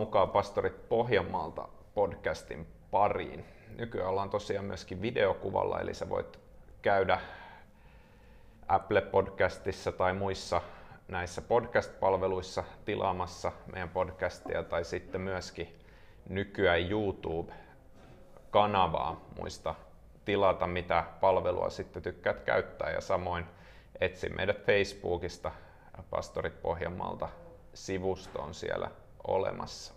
mukaan Pastorit Pohjanmaalta podcastin pariin. Nykyään ollaan tosiaan myöskin videokuvalla, eli sä voit käydä Apple Podcastissa tai muissa näissä podcast-palveluissa tilaamassa meidän podcastia tai sitten myöskin nykyään YouTube-kanavaa muista tilata, mitä palvelua sitten tykkäät käyttää ja samoin etsi meidät Facebookista Pastorit Pohjanmaalta sivusto on siellä olemassa.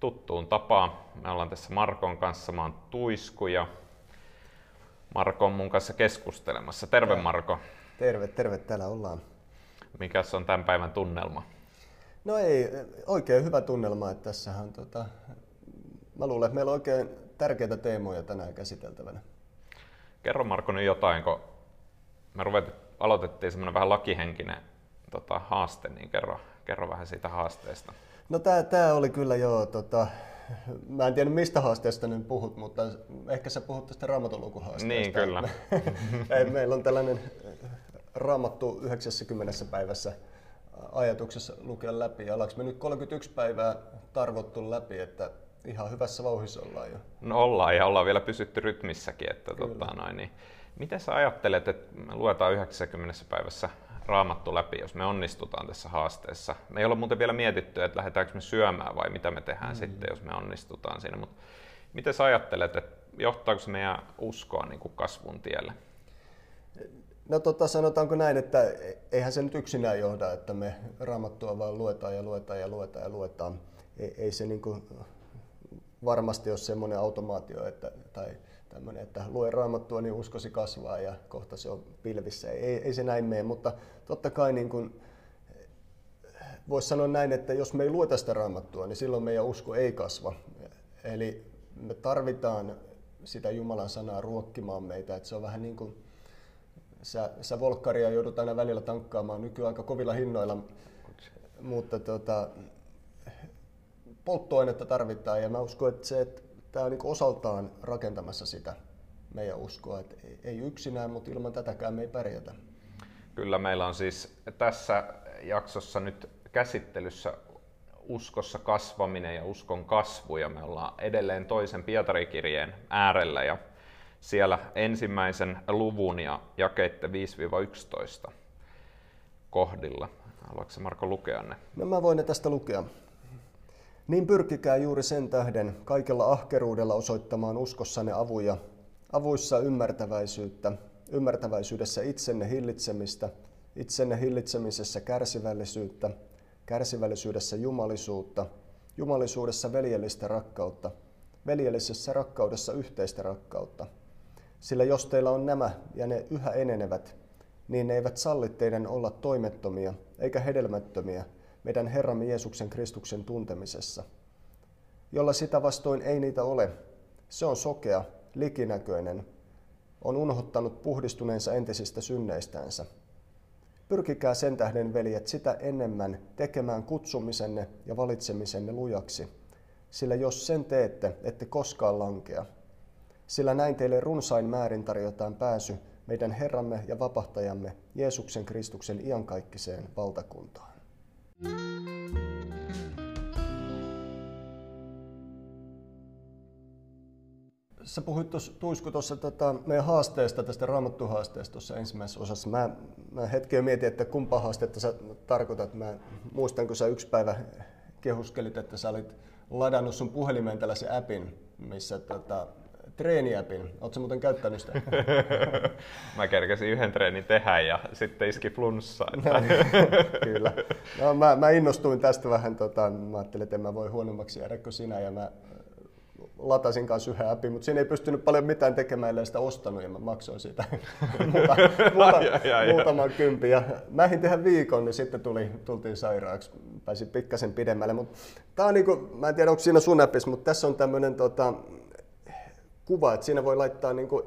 Tuttuun tapaan. Me ollaan tässä Markon kanssa. Mä oon Tuisku ja Marko on mun kanssa keskustelemassa. Terve Marko. Terve, terve. Täällä ollaan. Mikäs on tämän päivän tunnelma? No ei, oikein hyvä tunnelma. Että tässähän, tota, mä luulen, että meillä on oikein tärkeitä teemoja tänään käsiteltävänä. Kerro Marko nyt jotain, kun me ruvet, aloitettiin semmoinen vähän lakihenkinen tota, haaste, niin kerro, kerro vähän siitä haasteesta. No tää, tää oli kyllä jo, tota, mä en tiedä mistä haasteesta nyt puhut, mutta ehkä sä puhut tästä raamatulukuhaasteesta. Niin, kyllä. Meillä on tällainen raamattu 90 päivässä ajatuksessa lukea läpi. Ja me nyt 31 päivää tarvottu läpi, että ihan hyvässä vauhissa ollaan jo. No ollaan ja ollaan vielä pysytty rytmissäkin. Että tota noin, niin, miten sä ajattelet, että me luetaan 90 päivässä raamattu läpi, jos me onnistutaan tässä haasteessa. Me ei ole muuten vielä mietitty, että lähdetäänkö me syömään vai mitä me tehdään mm. sitten, jos me onnistutaan siinä. Mutta miten sä ajattelet, että johtaako se meidän uskoa niin kuin kasvun tielle? No tota, sanotaanko näin, että eihän se nyt yksinään johda, että me raamattua vaan luetaan ja luetaan ja luetaan ja luetaan. Ei, ei se niin kuin varmasti ole semmoinen automaatio, että, tai tämmöinen, että lue raamattua, niin uskosi kasvaa ja kohta se on pilvissä. Ei, ei se näin mene, mutta totta kai niin kuin, voisi sanoa näin, että jos me ei lueta sitä raamattua, niin silloin meidän usko ei kasva. Eli me tarvitaan sitä Jumalan sanaa ruokkimaan meitä, että se on vähän niin kuin sä, sä volkkaria joudut aina välillä tankkaamaan nykyään aika kovilla hinnoilla, mutta tota, polttoainetta tarvitaan ja mä uskon, että se, että tämä on niin osaltaan rakentamassa sitä meidän uskoa, että ei yksinään, mutta ilman tätäkään me ei pärjätä. Kyllä meillä on siis tässä jaksossa nyt käsittelyssä uskossa kasvaminen ja uskon kasvu ja me ollaan edelleen toisen Pietarikirjeen äärellä ja siellä ensimmäisen luvun ja jakeitte 5-11 kohdilla. Haluatko Marko lukea ne? No mä voin ne tästä lukea. Niin pyrkikää juuri sen tähden kaikella ahkeruudella osoittamaan uskossanne avuja, avuissa ymmärtäväisyyttä, ymmärtäväisyydessä itsenne hillitsemistä, itsenne hillitsemisessä kärsivällisyyttä, kärsivällisyydessä jumalisuutta, jumalisuudessa veljellistä rakkautta, veljellisessä rakkaudessa yhteistä rakkautta. Sillä jos teillä on nämä ja ne yhä enenevät, niin ne eivät salli teidän olla toimettomia eikä hedelmättömiä, meidän Herramme Jeesuksen Kristuksen tuntemisessa. Jolla sitä vastoin ei niitä ole, se on sokea, likinäköinen, on unhottanut puhdistuneensa entisistä synneistänsä. Pyrkikää sen tähden, veljet, sitä enemmän tekemään kutsumisenne ja valitsemisenne lujaksi, sillä jos sen teette, ette koskaan lankea. Sillä näin teille runsain määrin tarjotaan pääsy meidän Herramme ja Vapahtajamme Jeesuksen Kristuksen iankaikkiseen valtakuntaan. Sä puhuit tuossa, Tuisku tuossa tota, meidän haasteesta, tästä raamattuhaasteesta tuossa ensimmäisessä osassa. Mä, mä hetken mietin, että kumpa haastetta sä tarkoitat. Mä muistan, kun sä yksi päivä kehuskelit, että sä olit ladannut sun puhelimeen tällaisen appin, missä tota, treeniäpin. Oletko muuten käyttänyt sitä? mä kerkesin yhden treenin tehdä ja sitten iski flunssa. No, kyllä. No, mä, mä, innostuin tästä vähän. Tota, mä ajattelin, että en mä voi huonommaksi jäädä kuin sinä. Ja mä latasin kanssa yhden appin, mutta siinä ei pystynyt paljon mitään tekemään, ellei sitä ostanut ja mä maksoin siitä muuta, muuta, muutaman kympin. Ja mä ehdin tehdä viikon, niin sitten tuli, tultiin sairaaksi. Pääsin pikkasen pidemmälle. Mutta tää on niinku, mä en tiedä onko siinä sun appissa, mutta tässä on tämmöinen tota, kuva, että siinä voi laittaa niin kuin,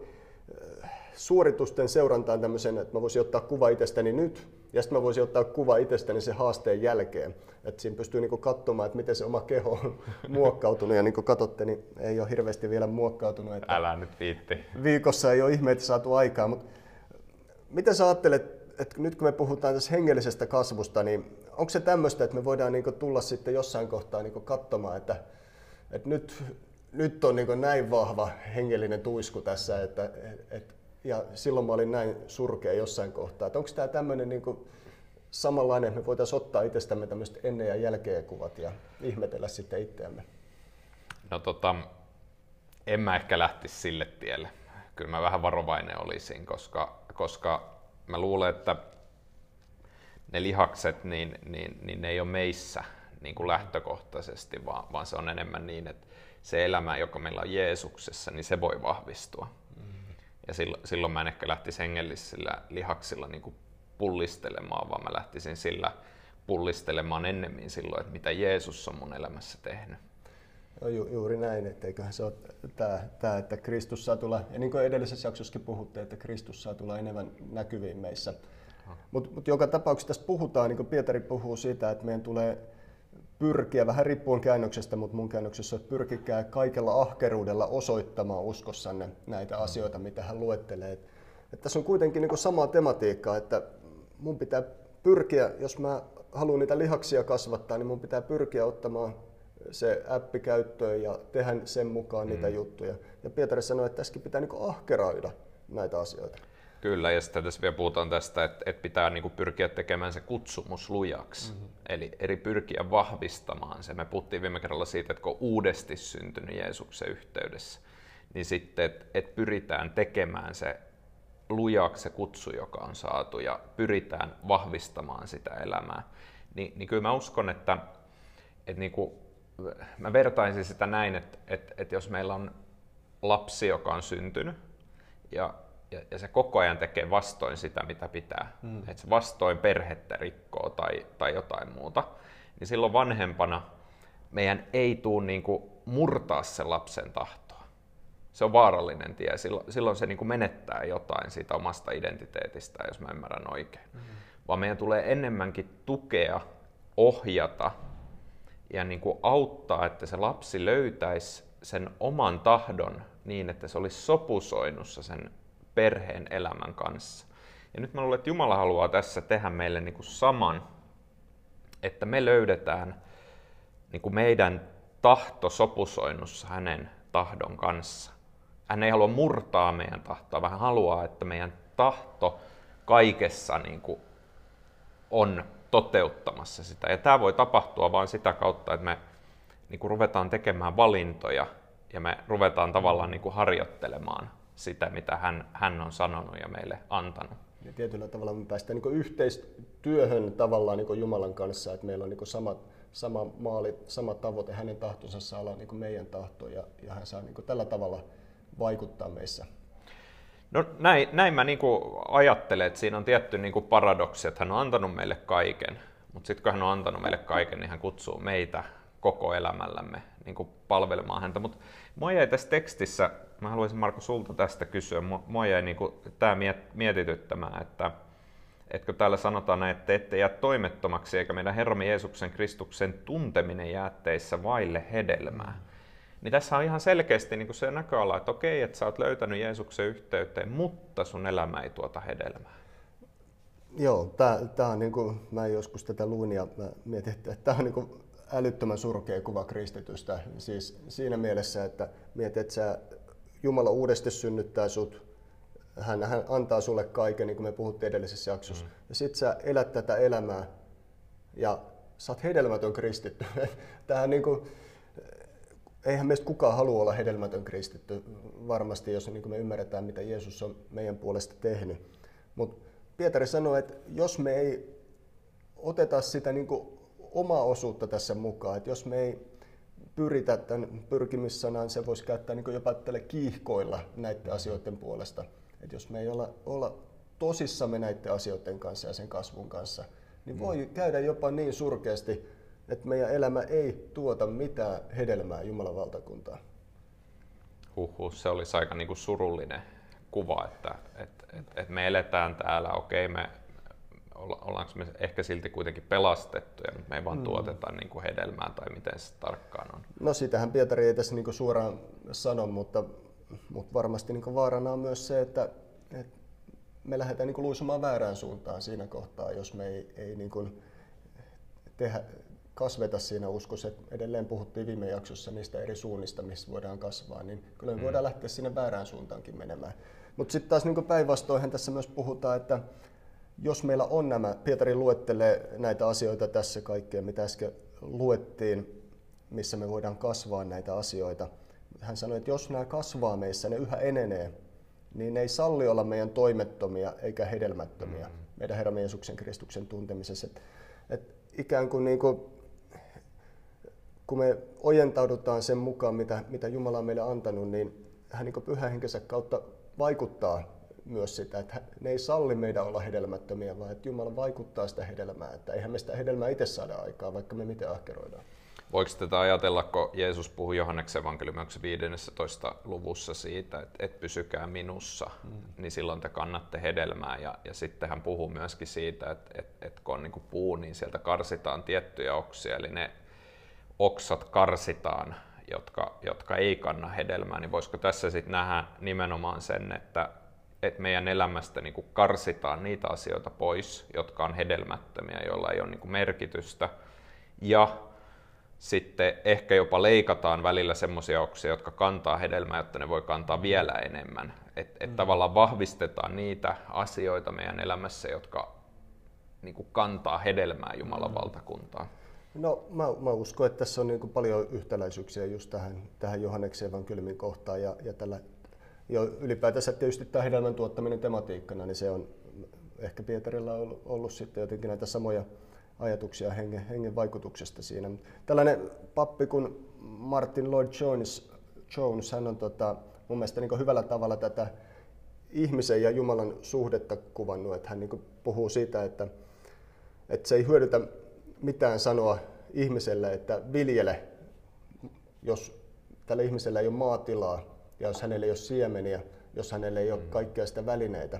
äh, suoritusten seurantaan tämmöisen, että mä voisin ottaa kuva itsestäni nyt, ja sitten mä voisin ottaa kuva itsestäni sen haasteen jälkeen. Että siinä pystyy niin katsomaan, että miten se oma keho on muokkautunut, ja niin kuin katsotte, niin ei ole hirveästi vielä muokkautunut. Että Älä nyt viitti. Viikossa ei ole ihmeitä saatu aikaa, mutta mitä sä ajattelet, et nyt kun me puhutaan tässä hengellisestä kasvusta, niin onko se tämmöistä, että me voidaan niin tulla sitten jossain kohtaa niin katsomaan, että, että nyt, nyt on niin näin vahva hengellinen tuisku tässä, että, et, ja silloin mä olin näin surkea jossain kohtaa. Onko tämä tämmöinen niin samanlainen, että me voitaisiin ottaa itsestämme tämmöiset ennen ja jälkeen kuvat ja ihmetellä sitten itseämme? No tota, en mä ehkä lähtisi sille tielle. Kyllä mä vähän varovainen olisin, koska, koska mä luulen, että ne lihakset, niin, niin, niin ne ei ole meissä niin kuin lähtökohtaisesti, vaan, vaan se on enemmän niin, että se elämä, joka meillä on Jeesuksessa, niin se voi vahvistua. Ja silloin, silloin mä en ehkä lähtisi hengellisillä lihaksilla niin kuin pullistelemaan, vaan mä lähtisin sillä pullistelemaan ennemmin silloin, että mitä Jeesus on mun elämässä tehnyt. No, ju, juuri näin, että eiköhän se ole tämä, tämä, että Kristus saa tulla, ja niin kuin edellisessä jaksossakin puhutte, että Kristus saa tulla enemmän näkyviin meissä. Mutta mut joka tapauksessa tässä puhutaan, niin kuin Pietari puhuu siitä, että meidän tulee pyrkiä, vähän riippuen käännöksestä, mutta mun käännöksessä että pyrkikää kaikella ahkeruudella osoittamaan uskossanne näitä mm. asioita, mitä hän luettelee. Et, et tässä on kuitenkin niin sama tematiikka, että mun pitää pyrkiä, jos mä haluan niitä lihaksia kasvattaa, niin mun pitää pyrkiä ottamaan se appi käyttöön ja tehdä sen mukaan mm. niitä juttuja. Ja Pietari sanoi, että tässäkin pitää niin ahkeroida näitä asioita. Kyllä, ja sitten tässä vielä puhutaan tästä, että, että pitää niin pyrkiä tekemään se kutsumus lujaksi. Mm-hmm. Eli eri pyrkiä vahvistamaan se. Me puhuttiin viime kerralla siitä, että kun on uudesti syntynyt Jeesuksen yhteydessä, niin sitten, että, että pyritään tekemään se lujaksi se kutsu, joka on saatu, ja pyritään vahvistamaan sitä elämää. Ni, niin kyllä mä uskon, että, että niin kuin mä vertaisin sitä näin, että, että, että jos meillä on lapsi, joka on syntynyt ja, ja, ja se koko ajan tekee vastoin sitä, mitä pitää, mm. että se vastoin perhettä rikkoo tai, tai jotain muuta, niin silloin vanhempana meidän ei tule niin kuin murtaa se lapsen tahtoa. Se on vaarallinen tie. Silloin, silloin se niin kuin menettää jotain siitä omasta identiteetistä, jos mä ymmärrän oikein. Mm. Vaan meidän tulee enemmänkin tukea, ohjata ja niin kuin auttaa, että se lapsi löytäisi sen oman tahdon niin, että se olisi sopusoinnussa sen perheen elämän kanssa. Ja nyt mä luulen, että Jumala haluaa tässä tehdä meille niin kuin saman, että me löydetään niin kuin meidän tahto sopusoinnussa hänen tahdon kanssa. Hän ei halua murtaa meidän tahtoa, vaan haluaa, että meidän tahto kaikessa niin kuin on toteuttamassa sitä. Ja tämä voi tapahtua vain sitä kautta, että me niin kuin ruvetaan tekemään valintoja ja me ruvetaan tavallaan niin kuin harjoittelemaan sitä, mitä hän, hän on sanonut ja meille antanut. Ja tietyllä tavalla me päästään niin yhteistyöhön tavallaan niin Jumalan kanssa, että meillä on niin sama, sama maali, sama tavoite, hänen tahtonsa saa olla niin meidän tahto ja, ja hän saa niin tällä tavalla vaikuttaa meissä. No näin, näin mä niin ajattelen, että siinä on tietty niin paradoksi, että hän on antanut meille kaiken, mutta sitten kun hän on antanut meille kaiken, niin hän kutsuu meitä koko elämällämme niin palvelemaan häntä. Mutta mua jäi tässä tekstissä, mä haluaisin Marko sulta tästä kysyä, mua jäi niin tämä mietityttämään, että etkö täällä sanotaan näin, että ette jää toimettomaksi eikä meidän Herramme Jeesuksen Kristuksen tunteminen jää teissä vaille hedelmää. Niin tässä on ihan selkeästi niin kuin se näköala, että okei, että sä oot löytänyt Jeesuksen yhteyteen, mutta sun elämä ei tuota hedelmää. Joo, tämä on niin kuin, mä joskus tätä luin ja mä mietin, että tämä on niin kuin älyttömän surkea kuva kristitystä. Siis siinä mielessä, että mietit, että sä, Jumala uudesti synnyttää sut, hän, hän antaa sulle kaiken, niin kuin me puhuttiin edellisessä jaksossa. Mm. Ja sit sä elät tätä elämää ja sä oot hedelmätön kristitty. Tähän niin kuin, eihän meistä kukaan halua olla hedelmätön kristitty varmasti, jos niin me ymmärretään, mitä Jeesus on meidän puolesta tehnyt. Mutta Pietari sanoi, että jos me ei oteta sitä niin omaa osuutta tässä mukaan, että jos me ei pyritä tämän pyrkimyssanaan, se voisi käyttää niin jopa tälle kiihkoilla näiden asioiden puolesta. Että jos me ei olla, olla tosissamme näiden asioiden kanssa ja sen kasvun kanssa, niin voi mm. käydä jopa niin surkeasti, että meidän elämä ei tuota mitään hedelmää Jumalan valtakuntaan. Huhhuh, se olisi aika niin kuin surullinen kuva, että, että, että, että me eletään täällä, okei me ollaanko me ehkä silti kuitenkin pelastettuja, mutta me ei vaan mm. tuoteta niin kuin hedelmää tai miten se tarkkaan on. No sitähän Pietari ei tässä niin kuin suoraan sano, mutta, mutta varmasti niin kuin vaarana on myös se, että, että me lähdetään niin kuin luisumaan väärään suuntaan siinä kohtaa, jos me ei, ei niin kuin tehdä, kasveta siinä uskossa. Edelleen puhuttiin viime jaksossa niistä eri suunnista, missä voidaan kasvaa, niin kyllä me mm. voidaan lähteä sinne väärään suuntaankin menemään. Mutta sitten taas niin päinvastoinhan tässä myös puhutaan, että jos meillä on nämä, Pietari luettelee näitä asioita tässä kaikkea, mitä äsken luettiin, missä me voidaan kasvaa näitä asioita. Hän sanoi, että jos nämä kasvaa meissä, ne yhä enenee, niin ne ei salli olla meidän toimettomia eikä hedelmättömiä mm-hmm. meidän Herran Jeesuksen Kristuksen tuntemisessa. Et, et ikään kuin, niin kuin kun me ojentaudutaan sen mukaan, mitä, mitä Jumala on meille antanut, niin hän niin pyhähenkensä kautta vaikuttaa myös sitä, että ne ei salli meidän olla hedelmättömiä, vaan että Jumala vaikuttaa sitä hedelmää. Että eihän me sitä hedelmää itse saada aikaa, vaikka me miten ahkeroidaan. Voiko tätä ajatella, kun Jeesus puhui Johanneksen evankeliumiksi 15. luvussa siitä, että et pysykää minussa, mm. niin silloin te kannatte hedelmää. Ja, ja sitten hän puhuu myöskin siitä, että et, et kun on niin puu, niin sieltä karsitaan tiettyjä oksia, eli ne oksat karsitaan, jotka, jotka ei kanna hedelmää, niin voisiko tässä sitten nähdä nimenomaan sen, että, että meidän elämästä niin kuin karsitaan niitä asioita pois, jotka on hedelmättömiä, joilla ei ole niin kuin merkitystä, ja sitten ehkä jopa leikataan välillä semmoisia oksia, jotka kantaa hedelmää, jotta ne voi kantaa vielä enemmän. Että et mm. tavallaan vahvistetaan niitä asioita meidän elämässä, jotka niin kuin kantaa hedelmää Jumalan mm. valtakuntaa. No mä, mä uskon, että tässä on niin paljon yhtäläisyyksiä just tähän, tähän Johanneksen evankeliumin kohtaan ja, ja tällä jo ylipäätänsä tietysti tämä hedelmän tuottaminen tematiikkana, niin se on ehkä Pietarilla ollut, ollut sitten jotenkin näitä samoja ajatuksia hengen, hengen vaikutuksesta siinä. Tällainen pappi kuin Martin Lloyd Jones, Jones hän on tota, mun mielestä niin hyvällä tavalla tätä ihmisen ja Jumalan suhdetta kuvannut, että hän niin puhuu siitä, että, että se ei hyödytä mitään sanoa ihmiselle, että viljele, jos tällä ihmisellä ei ole maatilaa ja jos hänellä ei ole siemeniä, jos hänellä ei ole mm. kaikkea sitä välineitä.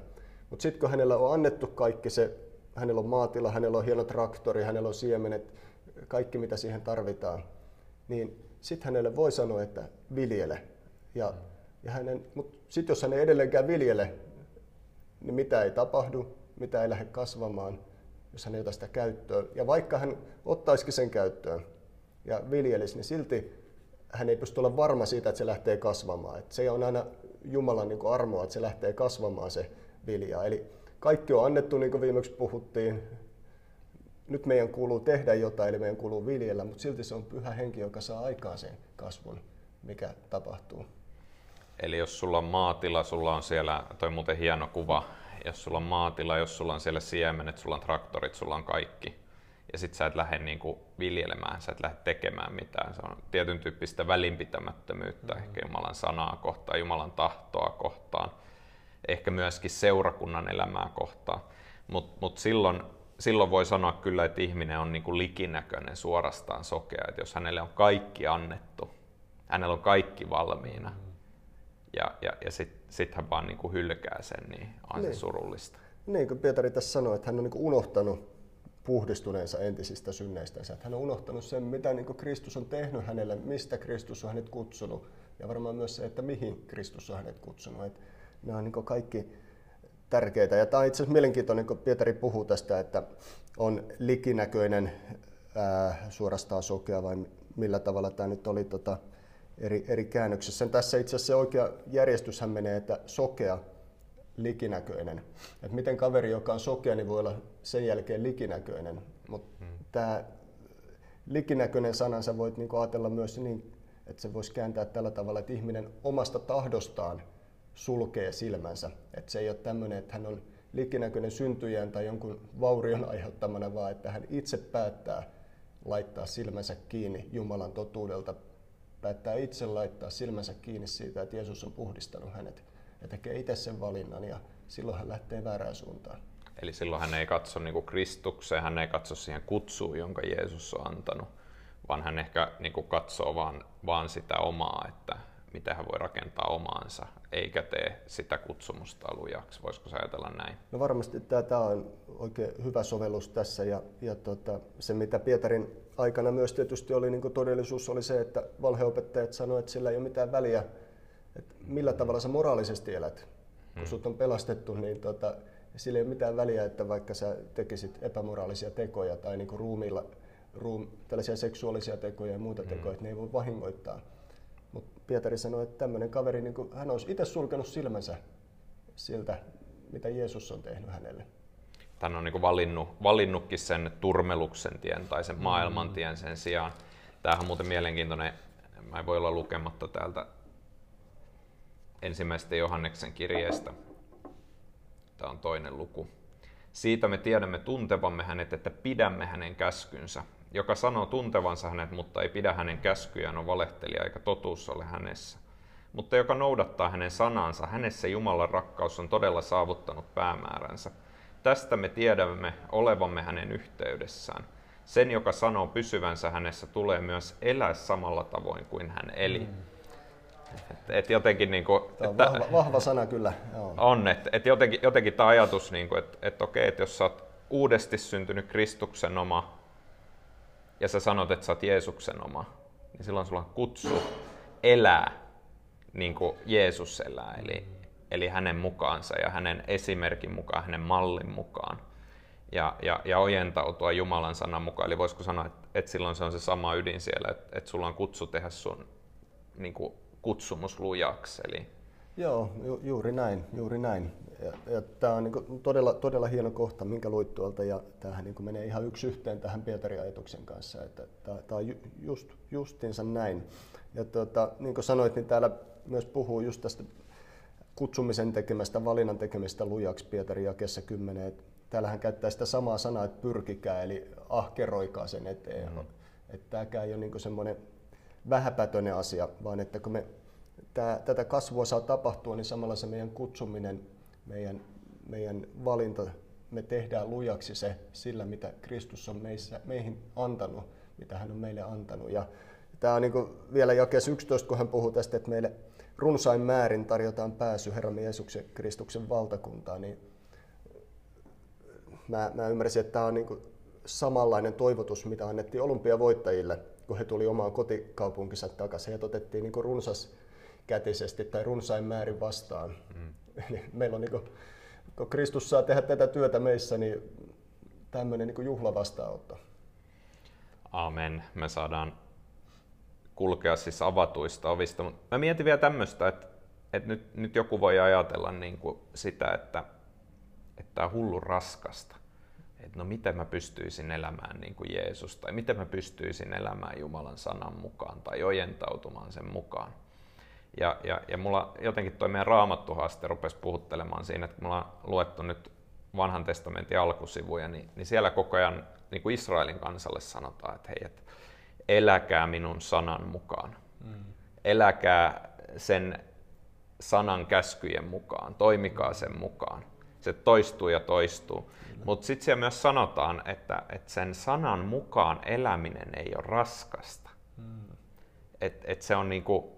Mutta sitten kun hänellä on annettu kaikki se, hänellä on maatila, hänellä on hieno traktori, hänellä on siemenet, kaikki mitä siihen tarvitaan, niin sitten hänelle voi sanoa, että viljele. Ja, ja hänen, mutta sitten jos hän ei edelleenkään viljele, niin mitä ei tapahdu, mitä ei lähde kasvamaan, jos hän ei ota sitä käyttöön. Ja vaikka hän ottaisikin sen käyttöön ja viljelisi, niin silti hän ei pysty olla varma siitä, että se lähtee kasvamaan. Että se on aina Jumalan niin armoa, että se lähtee kasvamaan se vilja. Eli kaikki on annettu, niin kuin viimeksi puhuttiin. Nyt meidän kuuluu tehdä jotain, eli meidän kuuluu viljellä, mutta silti se on pyhä henki, joka saa aikaan sen kasvun, mikä tapahtuu. Eli jos sulla on maatila, sulla on siellä, toi muuten hieno kuva, jos sulla on maatila, jos sulla on siellä siemenet, sulla on traktorit, sulla on kaikki, ja sit sä et lähde niinku viljelemään, sä et lähde tekemään mitään. Se on tietyn tyyppistä välinpitämättömyyttä, mm-hmm. ehkä Jumalan sanaa kohtaan, Jumalan tahtoa kohtaan, ehkä myöskin seurakunnan elämää kohtaan. Mutta mut silloin, silloin voi sanoa kyllä, että ihminen on niinku likinäköinen, suorastaan sokea. että jos hänelle on kaikki annettu, hänellä on kaikki valmiina, mm-hmm ja, ja, ja sitten sit hän vaan niin kuin hylkää sen, niin on niin. se surullista. Niin kuin Pietari tässä sanoi, että hän on niin kuin unohtanut puhdistuneensa entisistä synneistä. Että hän on unohtanut sen, mitä niin Kristus on tehnyt hänelle, mistä Kristus on hänet kutsunut ja varmaan myös se, että mihin Kristus on hänet kutsunut. Että nämä on niin kaikki tärkeitä. Ja tämä on itse asiassa mielenkiintoinen, kun Pietari puhuu tästä, että on likinäköinen, ää, suorastaan sokea vai millä tavalla tämä nyt oli tota, eri, eri käännöksissä. Tässä itse asiassa se oikea järjestyshän menee, että sokea, likinäköinen. Et miten kaveri, joka on sokea, niin voi olla sen jälkeen likinäköinen. Mutta hmm. tämä likinäköinen sanansa voit niinku ajatella myös niin, että se voisi kääntää tällä tavalla, että ihminen omasta tahdostaan sulkee silmänsä. Että se ei ole tämmöinen, että hän on likinäköinen syntyjän tai jonkun vaurion aiheuttamana, vaan että hän itse päättää laittaa silmänsä kiinni Jumalan totuudelta, päättää itse laittaa silmänsä kiinni siitä, että Jeesus on puhdistanut hänet ja tekee itse sen valinnan ja silloin hän lähtee väärään suuntaan. Eli silloin hän ei katso niin Kristukseen, hän ei katso siihen kutsuun, jonka Jeesus on antanut, vaan hän ehkä niin kuin katsoo vaan, vaan sitä omaa, että miten hän voi rakentaa omaansa, eikä tee sitä kutsumusta alujaksi. Voisiko sä ajatella näin? No varmasti tämä on oikein hyvä sovellus tässä ja, ja tota, se mitä Pietarin aikana myös tietysti oli niin todellisuus oli se, että valheopettajat sanoivat, että sillä ei ole mitään väliä, että millä tavalla sä moraalisesti elät. Kun hmm. sut on pelastettu, niin tota, sillä ei ole mitään väliä, että vaikka sä tekisit epämoraalisia tekoja tai niin kuin ruumiilla, ruum, tällaisia seksuaalisia tekoja ja muita mm. tekoja, että ne ei voi vahingoittaa. Mutta Pietari sanoi, että tämmöinen kaveri, niin kuin, hän olisi itse sulkenut silmänsä siltä, mitä Jeesus on tehnyt hänelle. Hän on niin valinnut, valinnutkin sen turmeluksen tien tai sen mm. maailman tien sen sijaan. Tämähän on muuten mielenkiintoinen, mä en voi olla lukematta täältä ensimmäisestä Johanneksen kirjeestä. Tämä on toinen luku. Siitä me tiedämme tuntevamme hänet, että pidämme hänen käskynsä. Joka sanoo tuntevansa hänet, mutta ei pidä hänen käskyjään, on valehtelija eikä totuus ole hänessä. Mutta joka noudattaa hänen sanansa, hänessä Jumalan rakkaus on todella saavuttanut päämääränsä. Tästä me tiedämme olevamme hänen yhteydessään. Sen, joka sanoo pysyvänsä hänessä, tulee myös elää samalla tavoin kuin hän eli. Mm. Et, et jotenkin niinku, tämä on että, vahva, vahva sana kyllä. Joo. On, että et jotenkin, jotenkin tämä ajatus, niinku, että et okei, että jos sä oot uudesti syntynyt Kristuksen oma ja sä sanot, että sä oot Jeesuksen oma, niin silloin sulla on kutsu elää niin kuin Jeesus elää, eli, eli hänen mukaansa ja hänen esimerkin mukaan, hänen mallin mukaan. Ja, ja, ja ojentautua Jumalan sanan mukaan. Eli voisiko sanoa, että, että silloin se on se sama ydin siellä, että, että sulla on kutsu tehdä sun niin kuin, kutsumus lujaksi. Eli... Joo, ju, juuri näin, juuri näin. Ja, ja tämä on niin todella, todella hieno kohta, minkä luit tuolta, ja tämähän niin menee ihan yksi yhteen tähän Pietarin ajatuksen kanssa, että tämä, on just, justinsa näin. Ja tuota, niin kuin sanoit, niin täällä myös puhuu just tästä kutsumisen tekemästä, valinnan tekemistä lujaksi Pietari jakessa 10. Että täällä hän käyttää sitä samaa sanaa, että pyrkikää, eli ahkeroikaa sen eteen. Mm. Että tämäkään ei ole niin semmoinen vähäpätöinen asia, vaan että kun me tätä kasvua saa tapahtua, niin samalla se meidän kutsuminen, meidän, meidän valinta, me tehdään lujaksi se sillä, mitä Kristus on meissä, meihin antanut, mitä hän on meille antanut. Ja tämä on niin vielä jakeessa 11, kun hän puhuu tästä, että meille runsain määrin tarjotaan pääsy Herramme Jeesuksen Kristuksen valtakuntaan, niin mä, mä ymmärsin, että tämä on niin samanlainen toivotus, mitä annettiin olympiavoittajille, kun he tuli omaan kotikaupunkinsa takaisin. He otettiin niin runsas kätisesti tai runsain määrin vastaan. Mm. Eli meillä on, niin kuin, kun Kristus saa tehdä tätä työtä meissä, niin tämmöinen niin juhlavastaanotto. Amen. Me saadaan kulkea siis avatuista ovista. Mä mietin vielä tämmöistä, että, että nyt, nyt joku voi ajatella niin kuin sitä, että, että tämä on hullu raskasta. Että no miten mä pystyisin elämään niin kuin Jeesus, tai miten mä pystyisin elämään Jumalan sanan mukaan, tai ojentautumaan sen mukaan. Ja, ja, ja mulla jotenkin toi meidän raamattuhaaste rupesi puhuttelemaan siinä, että mulla on luettu nyt vanhan testamentin alkusivuja, niin, niin siellä koko ajan niin kuin Israelin kansalle sanotaan, että hei, että eläkää minun sanan mukaan. Mm. Eläkää sen sanan käskyjen mukaan, toimikaa sen mukaan. Se toistuu ja toistuu. Mutta sitten siellä myös sanotaan, että, että sen sanan mukaan eläminen ei ole raskasta. Mm. Et, et se, on niinku,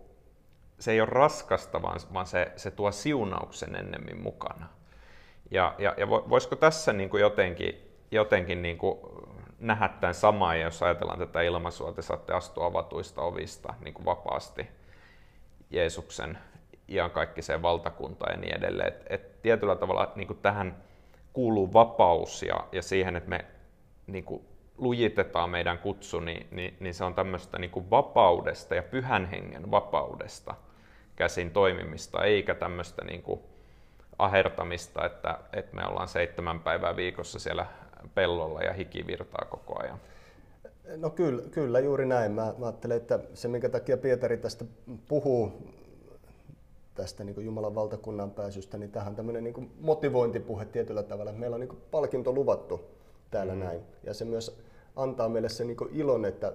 se ei ole raskasta, vaan, vaan se, se tuo siunauksen ennemmin mukana. Ja, ja, ja voisiko tässä niinku jotenkin, jotenkin niinku nähdä tämän samaa, ja jos ajatellaan tätä ilmaisua, te saatte astua avatuista ovista niin kuin vapaasti Jeesuksen iankaikkiseen valtakuntaan ja niin edelleen. Et, et tietyllä tavalla niin kuin tähän kuuluu vapaus ja, ja siihen, että me niin kuin lujitetaan meidän kutsu, niin, niin, niin se on tämmöistä niin kuin vapaudesta ja pyhän hengen vapaudesta käsin toimimista, eikä tämmöistä niin kuin ahertamista, että, että me ollaan seitsemän päivää viikossa siellä pellolla ja hiki virtaa koko ajan. No kyllä, kyllä juuri näin. Mä, mä ajattelen, että se minkä takia Pietari tästä puhuu, tästä niin Jumalan valtakunnan pääsystä, niin tähän on tämmöinen niin motivointipuhe tietyllä tavalla. Meillä on niin palkinto luvattu täällä mm. näin. Ja se myös antaa meille sen niin ilon, että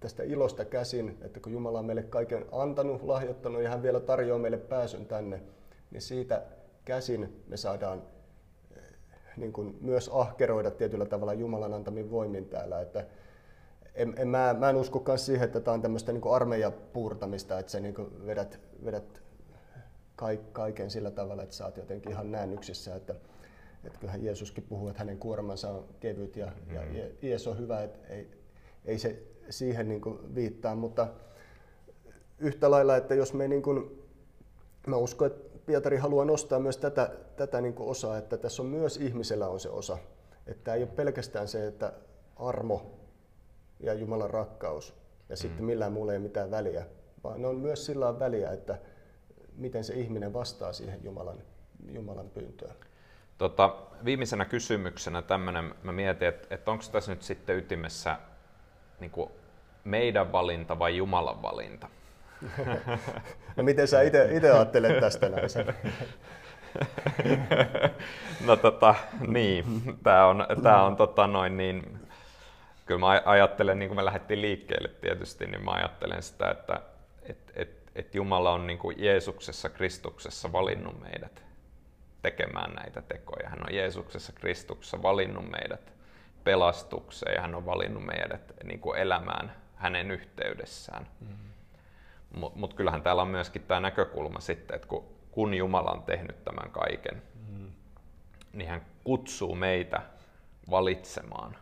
tästä ilosta käsin, että kun Jumala on meille kaiken antanut, lahjoittanut ja hän vielä tarjoaa meille pääsyn tänne, niin siitä käsin me saadaan niin kuin myös ahkeroida tietyllä tavalla Jumalan antamin voimin täällä. Että en, en, mä, mä en usko myös siihen, että tämä on tämmöistä niin armeijapuurtamista, että sä niin kuin vedät, vedät kaiken sillä tavalla, että sä oot jotenkin ihan näännyksissä. Että, että kyllähän Jeesuskin puhuu, että hänen kuormansa on kevyt ja, mm. ja Jeesus on hyvä, että ei, ei se siihen niin kuin viittaa, mutta yhtä lailla, että jos me niin kuin, mä uskon, että Pietari haluaa nostaa myös tätä, tätä niin kuin osaa, että tässä on myös ihmisellä on se osa. Että ei ole pelkästään se, että armo ja Jumalan rakkaus ja mm. sitten millään muulla ei ole mitään väliä, vaan ne on myös sillä väliä, että miten se ihminen vastaa siihen Jumalan, Jumalan pyyntöön. Tota, viimeisenä kysymyksenä tämmöinen, mä mietin, että, että onko tässä nyt sitten ytimessä niin kuin meidän valinta vai Jumalan valinta? no miten sä itse ajattelet tästä näin? no tota, niin, tämä on, tää on tota noin niin, kyllä mä ajattelen, niin kuin me lähdettiin liikkeelle tietysti, niin mä ajattelen sitä, että et, et, et Jumala on niin kuin Jeesuksessa, Kristuksessa valinnut meidät tekemään näitä tekoja. Hän on Jeesuksessa, Kristuksessa valinnut meidät pelastukseen ja hän on valinnut meidät niin kuin elämään hänen yhteydessään. Mm-hmm. Mutta mut kyllähän täällä on myöskin tämä näkökulma sitten, että kun, kun Jumala on tehnyt tämän kaiken, mm-hmm. niin hän kutsuu meitä valitsemaan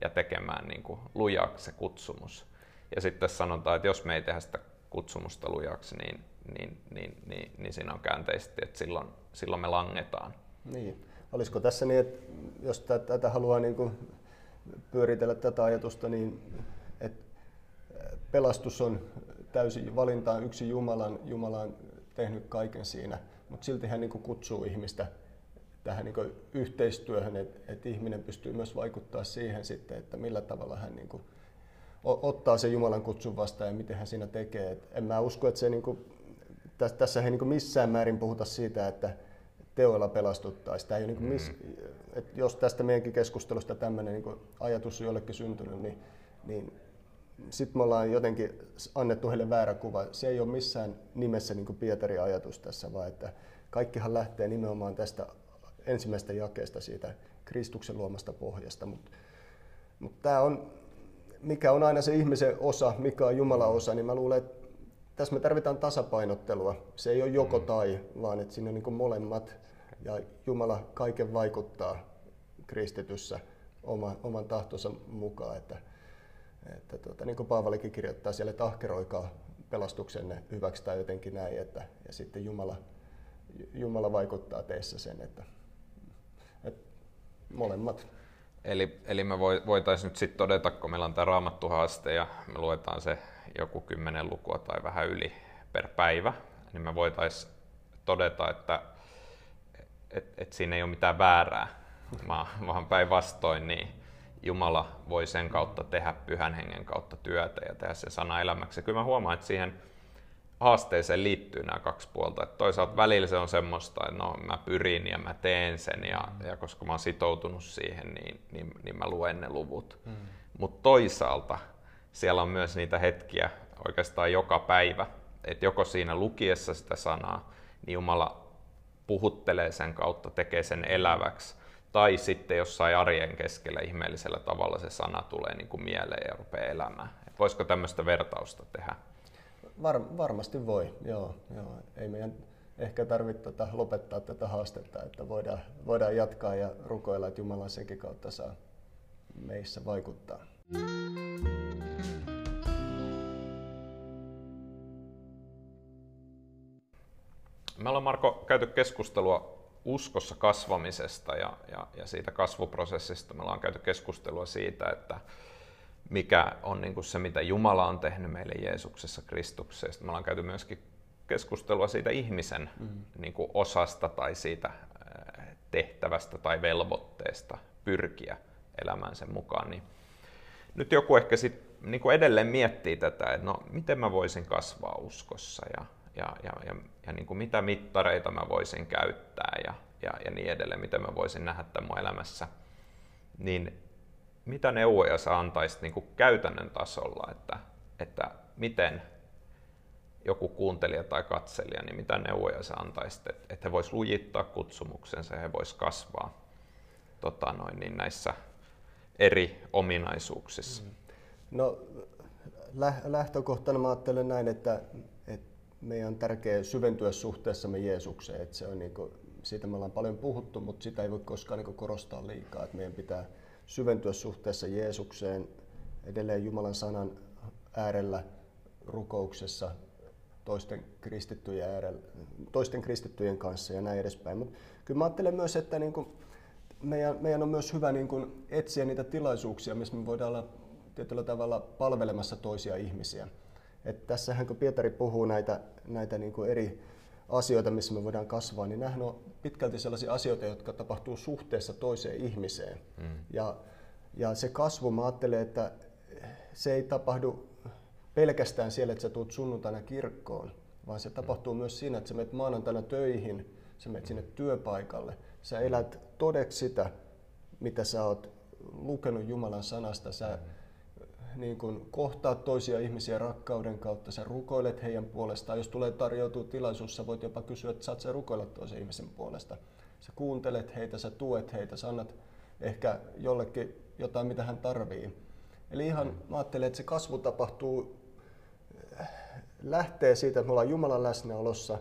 ja tekemään niin kuin lujaksi se kutsumus. Ja sitten sanotaan, että jos me ei tehdä sitä kutsumusta lujaksi, niin, niin, niin, niin, niin siinä on käänteisesti, että silloin, silloin me langetaan. Niin. Olisiko tässä niin, että jos tätä haluaa niin kuin pyöritellä tätä ajatusta, niin pelastus on täysin valintaan yksi Jumalan, Jumala on tehnyt kaiken siinä, mutta silti hän niin kutsuu ihmistä tähän niin yhteistyöhön, että, että ihminen pystyy myös vaikuttaa siihen sitten, että millä tavalla hän niin kuin ottaa sen Jumalan kutsun vastaan ja miten hän siinä tekee. Et en mä usko, että se niin kuin, tässä ei niin missään määrin puhuta siitä, että teoilla pelastuttaisiin. Tämä ei niin miss, mm. että jos tästä meidänkin keskustelusta tämmöinen niin ajatus on jollekin syntynyt, niin, niin sitten me ollaan jotenkin annettu heille väärä kuva. Se ei ole missään nimessä niin Pietarin ajatus tässä, vaan että kaikkihan lähtee nimenomaan tästä ensimmäistä jakeesta siitä Kristuksen luomasta pohjasta. Mutta mut tämä on, mikä on aina se ihmisen osa, mikä on Jumalan osa, niin mä luulen, että tässä me tarvitaan tasapainottelua. Se ei ole joko mm. tai, vaan että siinä on niin molemmat. Ja Jumala kaiken vaikuttaa kristityssä oma, oman tahtonsa mukaan. Että, että tuota, niin kuin Paavalikin kirjoittaa siellä, että ahkeroikaa pelastuksenne hyväksi tai jotenkin näin. Että, ja sitten Jumala, Jumala vaikuttaa teissä sen, että, että molemmat. Eli, eli me voitaisiin nyt sitten todeta, kun meillä on tämä raamattuhaaste ja me luetaan se joku kymmenen lukua tai vähän yli per päivä, niin me voitaisiin todeta, että et, et siinä ei ole mitään väärää, vaan päinvastoin niin Jumala voi sen kautta tehdä pyhän hengen kautta työtä ja tehdä se sana elämäksi. Ja kyllä mä huomaan, että siihen haasteeseen liittyy nämä kaksi puolta. Että toisaalta välillä se on semmoista, että no mä pyrin ja mä teen sen ja, ja koska mä oon sitoutunut siihen, niin, niin, niin mä luen ne luvut. Mm. Mutta toisaalta siellä on myös niitä hetkiä oikeastaan joka päivä, että joko siinä lukiessa sitä sanaa, niin Jumala puhuttelee sen kautta, tekee sen eläväksi, tai sitten jossain arjen keskellä ihmeellisellä tavalla se sana tulee niin kuin mieleen ja rupeaa elämään. Et voisiko tämmöistä vertausta tehdä? Var, varmasti voi, joo, joo. Ei meidän ehkä tarvitse tota lopettaa tätä haastetta, että voidaan, voidaan jatkaa ja rukoilla, että Jumala senkin kautta saa meissä vaikuttaa. Me ollaan Marko käyty keskustelua uskossa kasvamisesta ja, ja, ja siitä kasvuprosessista. Me ollaan käyty keskustelua siitä, että mikä on niin kuin se, mitä Jumala on tehnyt meille Jeesuksessa Kristuksessa. Me ollaan käyty myöskin keskustelua siitä ihmisen mm. niin kuin osasta tai siitä tehtävästä tai velvoitteesta pyrkiä elämään sen mukaan. Niin nyt joku ehkä sit, niin kuin edelleen miettii tätä, että no, miten mä voisin kasvaa uskossa ja, ja, ja, ja, ja niin kuin mitä mittareita mä voisin käyttää ja, ja, ja niin edelleen, miten mä voisin nähdä tämän mun elämässä, niin mitä neuvoja sä antaisit niin kuin käytännön tasolla, että, että miten joku kuuntelija tai katselija, niin mitä neuvoja sä antaisit, että, että he vois lujittaa kutsumuksensa ja he vois kasvaa tota noin, niin näissä eri ominaisuuksissa? No lähtökohtana mä ajattelen näin, että meidän on tärkeää syventyä suhteessamme Jeesukseen. Että se on niin kuin, siitä me ollaan paljon puhuttu, mutta sitä ei voi koskaan niin korostaa liikaa. Että meidän pitää syventyä suhteessa Jeesukseen, edelleen Jumalan sanan äärellä rukouksessa, toisten kristittyjen, äärellä, toisten kristittyjen kanssa ja näin edespäin. Mutta kyllä mä ajattelen myös, että niin kuin meidän, meidän on myös hyvä niin kuin etsiä niitä tilaisuuksia, missä me voidaan olla tietyllä tavalla palvelemassa toisia ihmisiä. Et tässähän kun Pietari puhuu näitä, näitä niin kuin eri asioita, missä me voidaan kasvaa, niin nämähän on pitkälti sellaisia asioita, jotka tapahtuu suhteessa toiseen ihmiseen. Mm. Ja, ja se kasvu, mä ajattelen, että se ei tapahdu pelkästään siellä, että sä tulet sunnuntaina kirkkoon, vaan se tapahtuu mm. myös siinä, että sä menet maanantaina töihin, sä menet sinne työpaikalle, sä elät todeksi sitä, mitä sä oot lukenut Jumalan sanasta, sä mm. Niin kun kohtaat toisia ihmisiä rakkauden kautta, sä rukoilet heidän puolestaan. Jos tulee tarjoutua tilaisuus, sä voit jopa kysyä, että saat sä rukoilla toisen ihmisen puolesta. Sä kuuntelet heitä, sä tuet heitä, sä annat ehkä jollekin jotain, mitä hän tarvii. Eli ihan mm. mä ajattelen, että se kasvu tapahtuu, lähtee siitä, että me ollaan Jumalan läsnäolossa.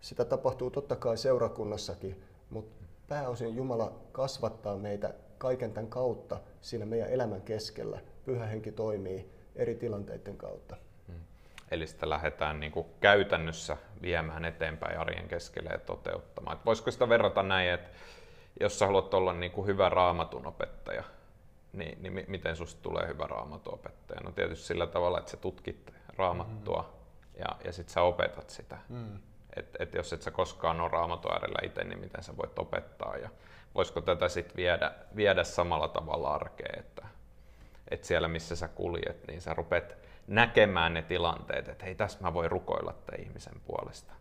Sitä tapahtuu totta kai seurakunnassakin, mutta pääosin Jumala kasvattaa meitä kaiken tämän kautta siinä meidän elämän keskellä. Pyhä henki toimii eri tilanteiden kautta. Hmm. Eli sitä lähdetään niin kuin käytännössä viemään eteenpäin arjen keskelle ja toteuttamaan. Et voisiko sitä verrata näin, että jos sä haluat olla niin kuin hyvä raamatun opettaja, niin, niin miten susta tulee hyvä raamatun opettaja? No tietysti sillä tavalla, että sä tutkit raamattua mm. ja, ja sitten sä opetat sitä. Mm. Et, et jos et sä koskaan ole raamatun äärellä itse, niin miten sä voit opettaa ja voisiko tätä sitten viedä, viedä samalla tavalla arkeen, että, että siellä missä sä kuljet, niin sä rupet näkemään ne tilanteet, että hei tässä mä voin rukoilla tämän ihmisen puolesta.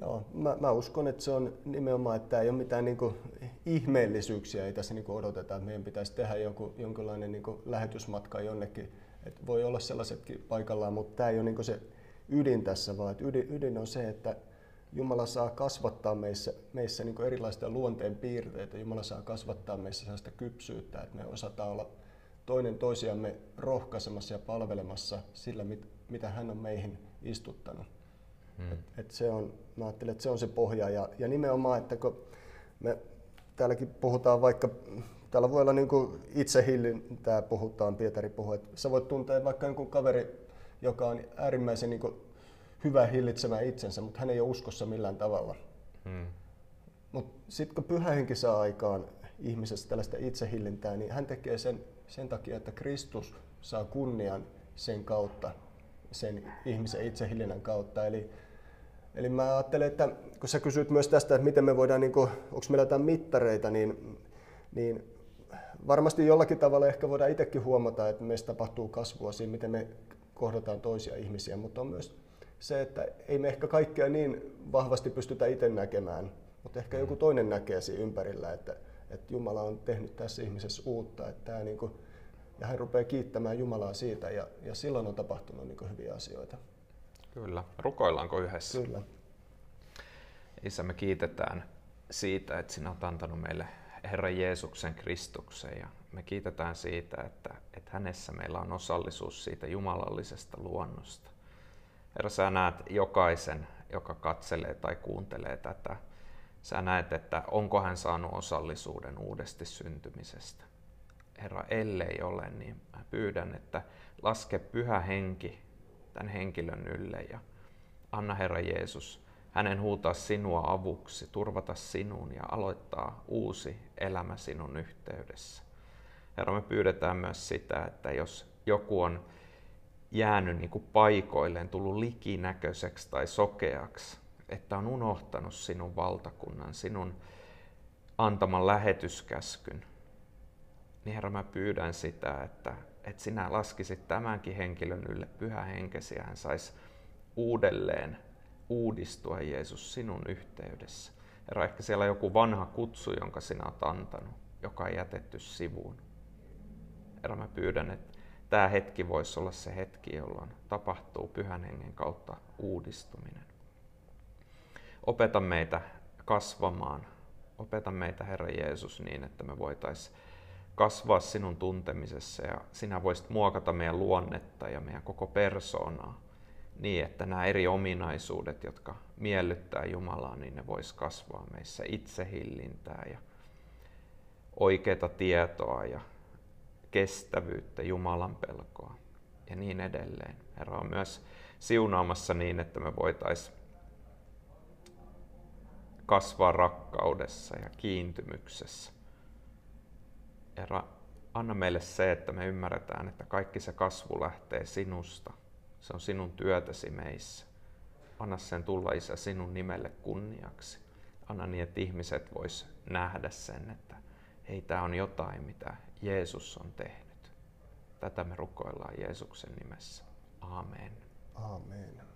Joo, mä, mä uskon, että se on nimenomaan, että ei ole mitään niin kuin, ihmeellisyyksiä, ei tässä niin kuin odoteta, että meidän pitäisi tehdä joku, jonkinlainen niin kuin, lähetysmatka jonnekin. Et voi olla sellaisetkin paikallaan, mutta tämä ei ole niin kuin se ydin tässä, vaan että ydin, ydin on se, että Jumala saa kasvattaa meissä, meissä niin erilaisia luonteen piirteitä. Jumala saa kasvattaa meissä sellaista kypsyyttä, että me osataan olla toinen toisiamme rohkaisemassa ja palvelemassa sillä, mit, mitä hän on meihin istuttanut. Hmm. Et, et se on, mä ajattelen, että se on se pohja. Ja, ja nimenomaan, että kun me täälläkin puhutaan vaikka, täällä voi olla niin itsehillintää puhutaan, Pietari puhuu, että sä voit tuntea vaikka jonkun kaveri, joka on äärimmäisen niin hyvä hillitsemään itsensä, mutta hän ei ole uskossa millään tavalla. Hmm. Mutta sitten kun pyhä henki saa aikaan ihmisessä tällaista itsehillintää, niin hän tekee sen sen takia, että Kristus saa kunnian sen kautta, sen ihmisen itsehillinnän kautta. Eli, eli mä ajattelen, että kun sä kysyt myös tästä, että miten me voidaan, niin onko meillä jotain mittareita, niin, niin varmasti jollakin tavalla ehkä voidaan itsekin huomata, että meistä tapahtuu kasvua siinä, miten me kohdataan toisia ihmisiä, mutta on myös se, että ei me ehkä kaikkea niin vahvasti pystytä itse näkemään, mutta ehkä joku toinen näkee siinä ympärillä, että, että Jumala on tehnyt tässä ihmisessä uutta, että tämä niin kuin, ja hän rupeaa kiittämään Jumalaa siitä ja, ja silloin on tapahtunut niin hyviä asioita. Kyllä. Rukoillaanko yhdessä? Kyllä. Isä, me kiitetään siitä, että sinä olet antanut meille Herran Jeesuksen Kristuksen ja me kiitetään siitä, että, että hänessä meillä on osallisuus siitä jumalallisesta luonnosta. Herra, sä näet jokaisen, joka katselee tai kuuntelee tätä. Sä näet, että onko hän saanut osallisuuden uudesti syntymisestä. Herra, ellei ole, niin mä pyydän, että laske pyhä henki tämän henkilön ylle ja anna Herra Jeesus hänen huutaa sinua avuksi, turvata sinun ja aloittaa uusi elämä sinun yhteydessä. Herra, me pyydetään myös sitä, että jos joku on jäänyt niin kuin paikoilleen, tullut likinäköiseksi tai sokeaksi, että on unohtanut sinun valtakunnan, sinun antaman lähetyskäskyn, niin Herra, mä pyydän sitä, että, että sinä laskisit tämänkin henkilön ylle pyhä henkesi ja hän saisi uudelleen uudistua Jeesus sinun yhteydessä. Herra, ehkä siellä on joku vanha kutsu, jonka sinä olet antanut, joka on jätetty sivuun. Herra, mä pyydän, että tämä hetki voisi olla se hetki, jolloin tapahtuu pyhän hengen kautta uudistuminen. Opeta meitä kasvamaan. Opeta meitä, Herra Jeesus, niin, että me voitaisiin kasvaa sinun tuntemisessa ja sinä voisit muokata meidän luonnetta ja meidän koko persoonaa niin, että nämä eri ominaisuudet, jotka miellyttää Jumalaa, niin ne vois kasvaa meissä itsehillintää ja oikeita tietoa ja kestävyyttä, Jumalan pelkoa ja niin edelleen. Herra on myös siunaamassa niin, että me voitaisiin kasvaa rakkaudessa ja kiintymyksessä. Herra, anna meille se, että me ymmärretään, että kaikki se kasvu lähtee sinusta. Se on sinun työtäsi meissä. Anna sen tulla, Isä, sinun nimelle kunniaksi. Anna niin, että ihmiset vois nähdä sen, että hei, tämä on jotain, mitä Jeesus on tehnyt. Tätä me rukoillaan Jeesuksen nimessä. Amen. Amen.